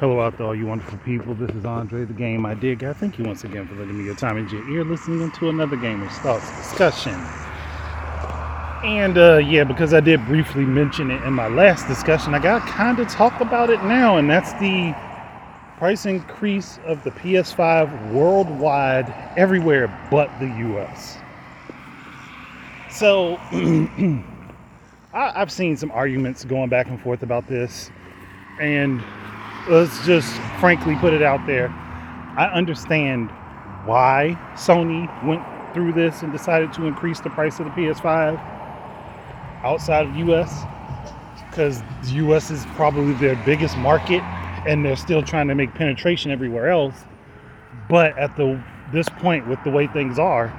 Hello out there, all you wonderful people. This is Andre, the game Idea Guy. I thank you once again for letting me your time and your ear listening into another Gamers Thoughts discussion. And uh, yeah, because I did briefly mention it in my last discussion, I got to kind of talk about it now, and that's the price increase of the PS5 worldwide, everywhere but the US. So, I, I've seen some arguments going back and forth about this, and let's just frankly put it out there. I understand why Sony went through this and decided to increase the price of the PS5 outside of the US because the US is probably their biggest market and they're still trying to make penetration everywhere else. But at the this point with the way things are,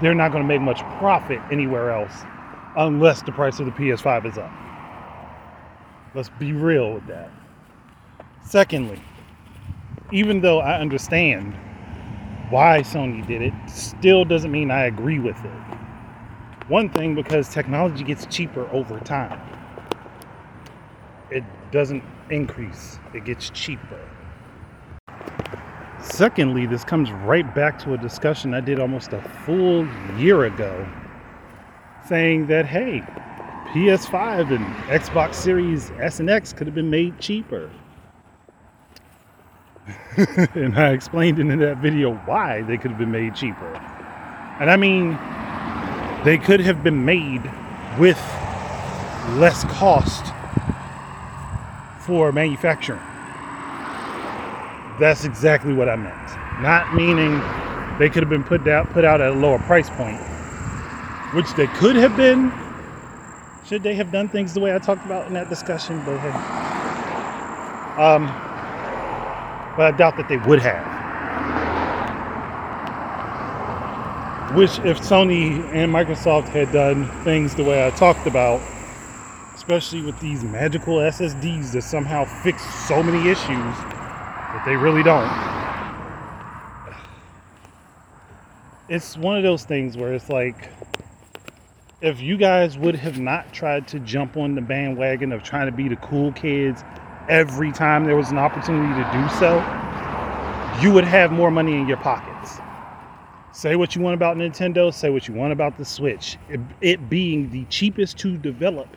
they're not going to make much profit anywhere else unless the price of the PS5 is up. Let's be real with that. Secondly, even though I understand why Sony did it, still doesn't mean I agree with it. One thing, because technology gets cheaper over time, it doesn't increase, it gets cheaper. Secondly, this comes right back to a discussion I did almost a full year ago saying that, hey, PS5 and Xbox Series S and X could have been made cheaper. and I explained in that video why they could have been made cheaper. And I mean, they could have been made with less cost for manufacturing. That's exactly what I meant. Not meaning they could have been put out put out at a lower price point, which they could have been. Should they have done things the way I talked about in that discussion? But hey, um, but I doubt that they would have. Which, if Sony and Microsoft had done things the way I talked about, especially with these magical SSDs that somehow fix so many issues that they really don't. It's one of those things where it's like, if you guys would have not tried to jump on the bandwagon of trying to be the cool kids every time there was an opportunity to do so, you would have more money in your pockets. Say what you want about Nintendo, say what you want about the Switch. It, it being the cheapest to develop,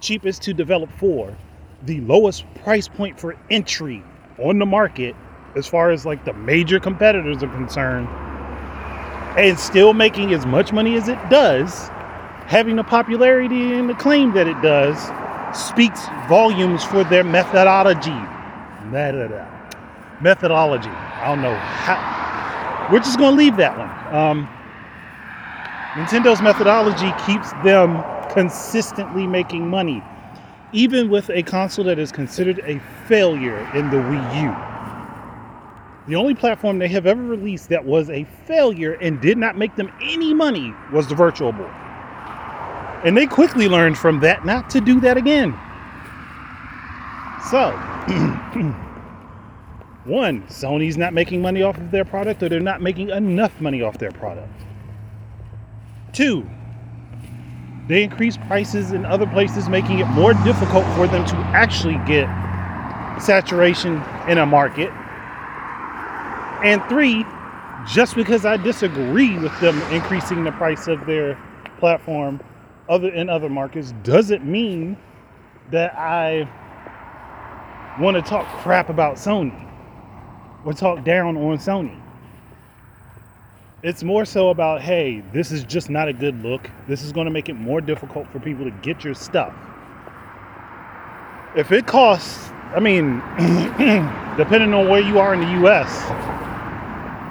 cheapest to develop for, the lowest price point for entry on the market as far as like the major competitors are concerned, and still making as much money as it does, having the popularity and the claim that it does, speaks volumes for their methodology. Methodology. I don't know how. We're just going to leave that one. Um, Nintendo's methodology keeps them consistently making money, even with a console that is considered a failure in the Wii U. The only platform they have ever released that was a failure and did not make them any money was the Virtual Boy. And they quickly learned from that not to do that again. So, one, Sony's not making money off of their product, or they're not making enough money off their product. Two, they increase prices in other places, making it more difficult for them to actually get saturation in a market. And three, just because I disagree with them increasing the price of their platform other in other markets doesn't mean that I want to talk crap about Sony or talk down on Sony. It's more so about, hey, this is just not a good look. This is going to make it more difficult for people to get your stuff. If it costs, I mean, depending on where you are in the US,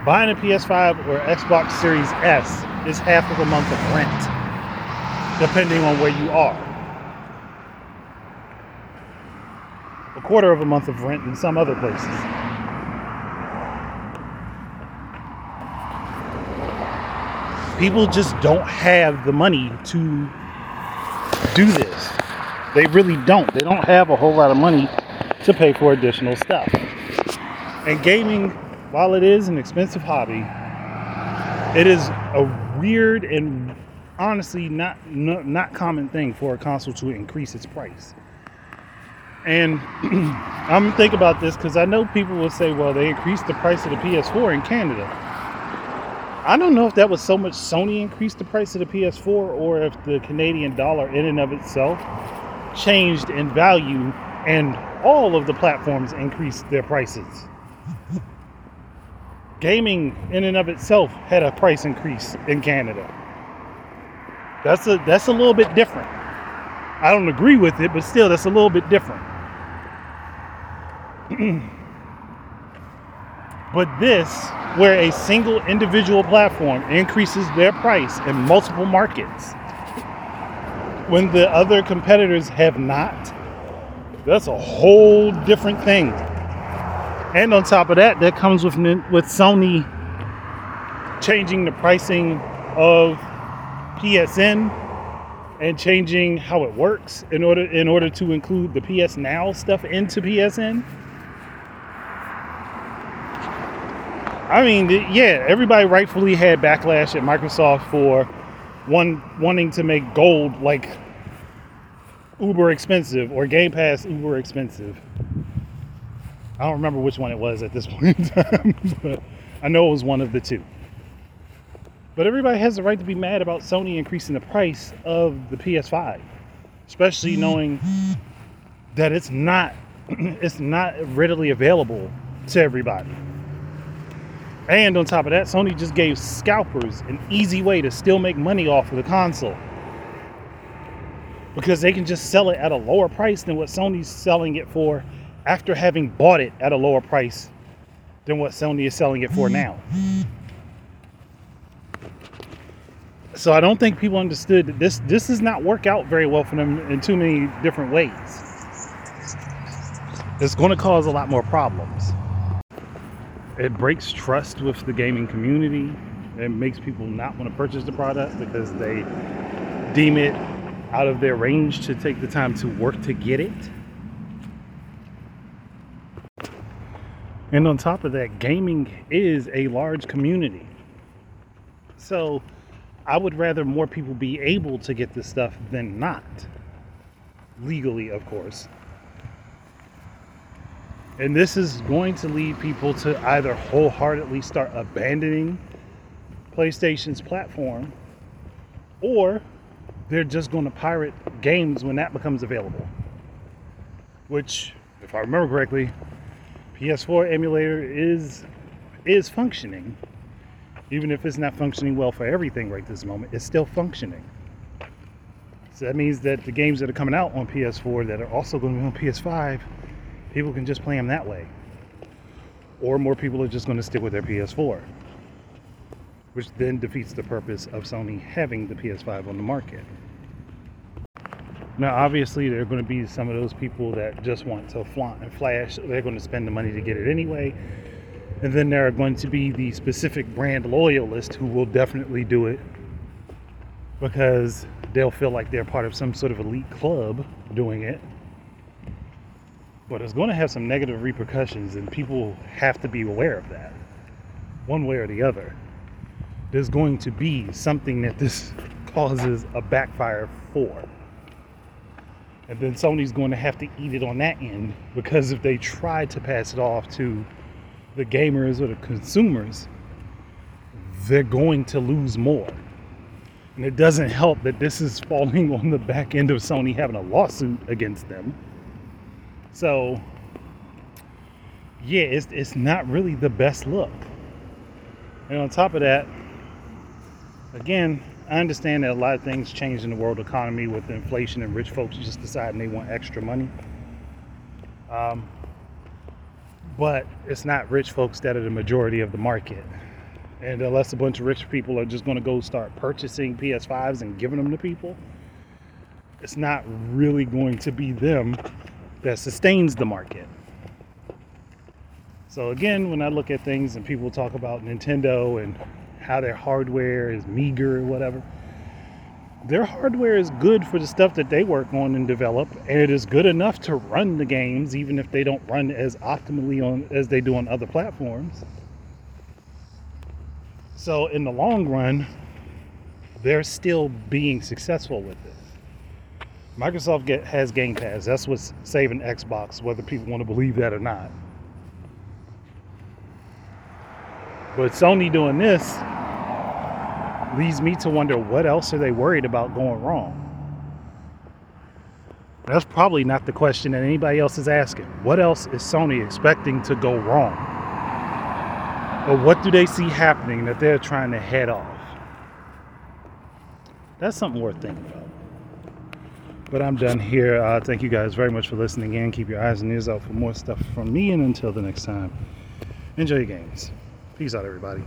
buying a PS5 or Xbox Series S is half of a month of rent, depending on where you are. A quarter of a month of rent in some other places. People just don't have the money to do this. They really don't. They don't have a whole lot of money to pay for additional stuff. And gaming, while it is an expensive hobby, it is a weird and honestly not not, not common thing for a console to increase its price. And I'm thinking about this because I know people will say, well, they increased the price of the PS4 in Canada. I don't know if that was so much Sony increased the price of the PS4 or if the Canadian dollar in and of itself changed in value and all of the platforms increased their prices. Gaming in and of itself had a price increase in Canada. That's a that's a little bit different. I don't agree with it, but still that's a little bit different. but this where a single individual platform increases their price in multiple markets when the other competitors have not, that's a whole different thing. And on top of that, that comes with with Sony changing the pricing of PSN and changing how it works in order in order to include the PS Now stuff into PSN. I mean, yeah, everybody rightfully had backlash at Microsoft for one wanting to make gold like uber expensive or Game Pass uber expensive. I don't remember which one it was at this point in time, but I know it was one of the two. But everybody has the right to be mad about Sony increasing the price of the PS5, especially knowing that it's not it's not readily available to everybody. And on top of that, Sony just gave scalpers an easy way to still make money off of the console. Because they can just sell it at a lower price than what Sony's selling it for after having bought it at a lower price than what Sony is selling it for now. So I don't think people understood that this this does not work out very well for them in too many different ways. It's going to cause a lot more problems it breaks trust with the gaming community. It makes people not want to purchase the product because they deem it out of their range to take the time to work to get it. And on top of that, gaming is a large community. So I would rather more people be able to get this stuff than not. Legally, of course. And this is going to lead people to either wholeheartedly start abandoning PlayStation's platform or they're just going to pirate games when that becomes available. Which, if I remember correctly, PS4 emulator is is functioning. Even if it's not functioning well for everything right this moment, it's still functioning. So that means that the games that are coming out on PS4 that are also going to be on PS5 people can just play them that way. Or more people are just going to stick with their PS4, which then defeats the purpose of Sony having the PS5 on the market. Now, obviously, there are going to be some of those people that just want to flaunt and flash. They're going to spend the money to get it anyway. And then there are going to be the specific brand loyalists who will definitely do it because they'll feel like they're part of some sort of elite club doing it but it's going to have some negative repercussions, and people have to be aware of that, one way or the other. There's going to be something that this causes a backfire for. And then Sony's going to have to eat it on that end because if they try to pass it off to the gamers or the consumers, they're going to lose more. And it doesn't help that this is falling on the back end of Sony having a lawsuit against them so, yeah, it's, it's not really the best look. And on top of that, again, I understand that a lot of things change in the world economy with inflation and rich folks just deciding they want extra money. Um, but it's not rich folks that are the majority of the market. And unless a bunch of rich people are just going to go start purchasing PS5s and giving them to people, it's not really going to be them that sustains the market. So again, when I look at things and people talk about Nintendo and how their hardware is meager or whatever, their hardware is good for the stuff that they work on and develop, and it is good enough to run the games, even if they don't run as optimally on as they do on other platforms. So in the long run, they're still being successful with it. Microsoft get, has Game Pass. That's what's saving Xbox, whether people want to believe that or not. But Sony doing this leads me to wonder what else are they worried about going wrong? That's probably not the question that anybody else is asking. What else is Sony expecting to go wrong? Or what do they see happening that they're trying to head off? That's something worth thinking about. But I'm done here. Uh, thank you guys very much for listening in. Keep your eyes and ears out for more stuff from me. And until the next time, enjoy your games. Peace out, everybody.